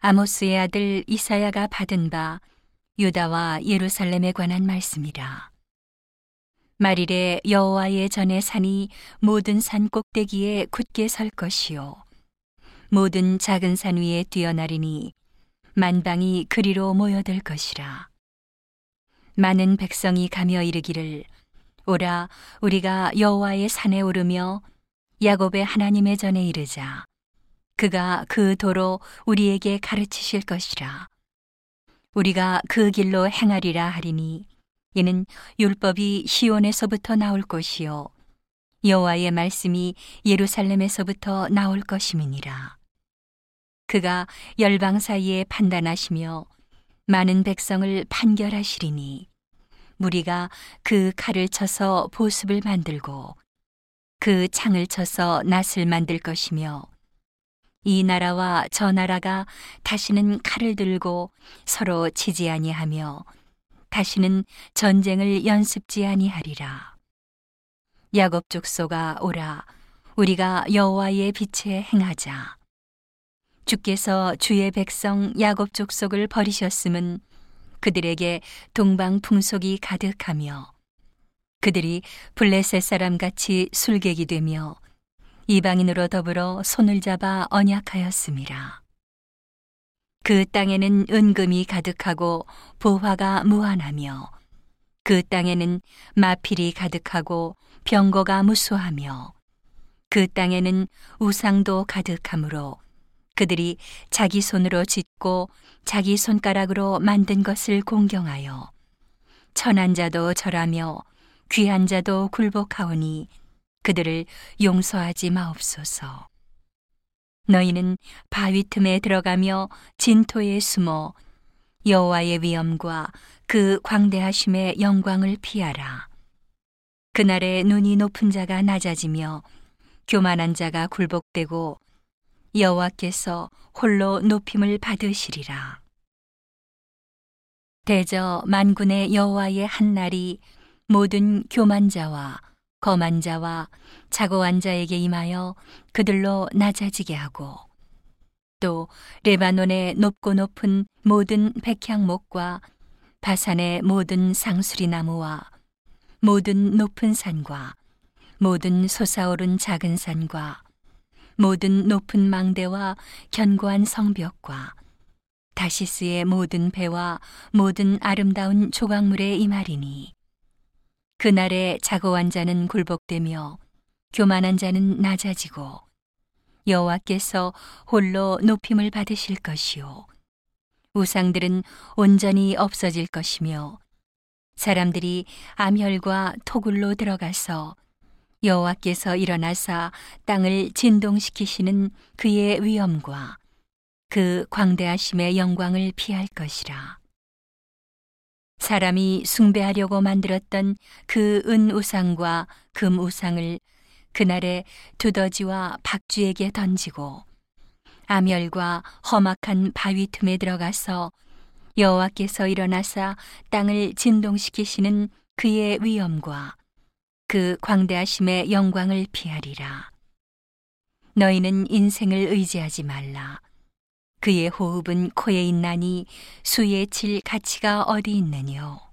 아모스의 아들 이사야가 받은 바 유다와 예루살렘에 관한 말씀이라. 말일에 여호와의 전에 산이 모든 산 꼭대기에 굳게 설 것이요 모든 작은 산 위에 뛰어나리니 만방이 그리로 모여들 것이라. 많은 백성이 가며 이르기를 오라 우리가 여호와의 산에 오르며 야곱의 하나님의 전에 이르자 그가 그 도로 우리에게 가르치실 것이라. 우리가 그 길로 행하리라 하리니 이는 율법이 시온에서부터 나올 것이요 여호와의 말씀이 예루살렘에서부터 나올 것임이니라. 그가 열방 사이에 판단하시며 많은 백성을 판결하시리니 무리가 그 칼을 쳐서 보습을 만들고 그 창을 쳐서 낫을 만들 것이며 이 나라와 저 나라가 다시는 칼을 들고 서로 치지 아니하며 다시는 전쟁을 연습지 아니하리라. 야곱 족소가 오라 우리가 여호와의 빛에 행하자. 주께서 주의 백성 야곱 족속을 버리셨음은 그들에게 동방 풍속이 가득하며 그들이 블레셋 사람 같이 술객이 되며 이방인으로 더불어 손을 잡아 언약하였습니다. 그 땅에는 은금이 가득하고 보화가 무한하며 그 땅에는 마필이 가득하고 병거가 무수하며 그 땅에는 우상도 가득하므로 그들이 자기 손으로 짓고 자기 손가락으로 만든 것을 공경하여 천한 자도 절하며 귀한 자도 굴복하오니 그들을 용서하지 마옵소서. 너희는 바위 틈에 들어가며 진토에 숨어 여호와의 위엄과 그 광대하심의 영광을 피하라. 그날에 눈이 높은 자가 낮아지며 교만한 자가 굴복되고 여호와께서 홀로 높임을 받으시리라. 대저 만군의 여호와의 한 날이 모든 교만 자와 거만 자와 자고한 자에게 임하여 그들로 낮아지게 하고 또 레바논의 높고 높은 모든 백향목과 바산의 모든 상수리 나무와 모든 높은 산과 모든 솟아오른 작은 산과 모든 높은 망대와 견고한 성벽과 다시스의 모든 배와 모든 아름다운 조각물의 이말이니 그날에 자고한 자는 굴복되며 교만한 자는 낮아지고 여호와께서 홀로 높임을 받으실 것이요 우상들은 온전히 없어질 것이며 사람들이 암혈과 토굴로 들어가서 여호와께서 일어나사 땅을 진동시키시는 그의 위엄과 그 광대하심의 영광을 피할 것이라. 사람이 숭배하려고 만들었던 그 은 우상과 금 우상을 그날에 두더지와 박쥐에게 던지고 암열과 험악한 바위 틈에 들어가서 여호와께서 일어나사 땅을 진동시키시는 그의 위엄과 그 광대하심의 영광을 피하리라. 너희는 인생을 의지하지 말라. 그의 호흡은 코에 있나니 수에 칠 가치가 어디 있느뇨.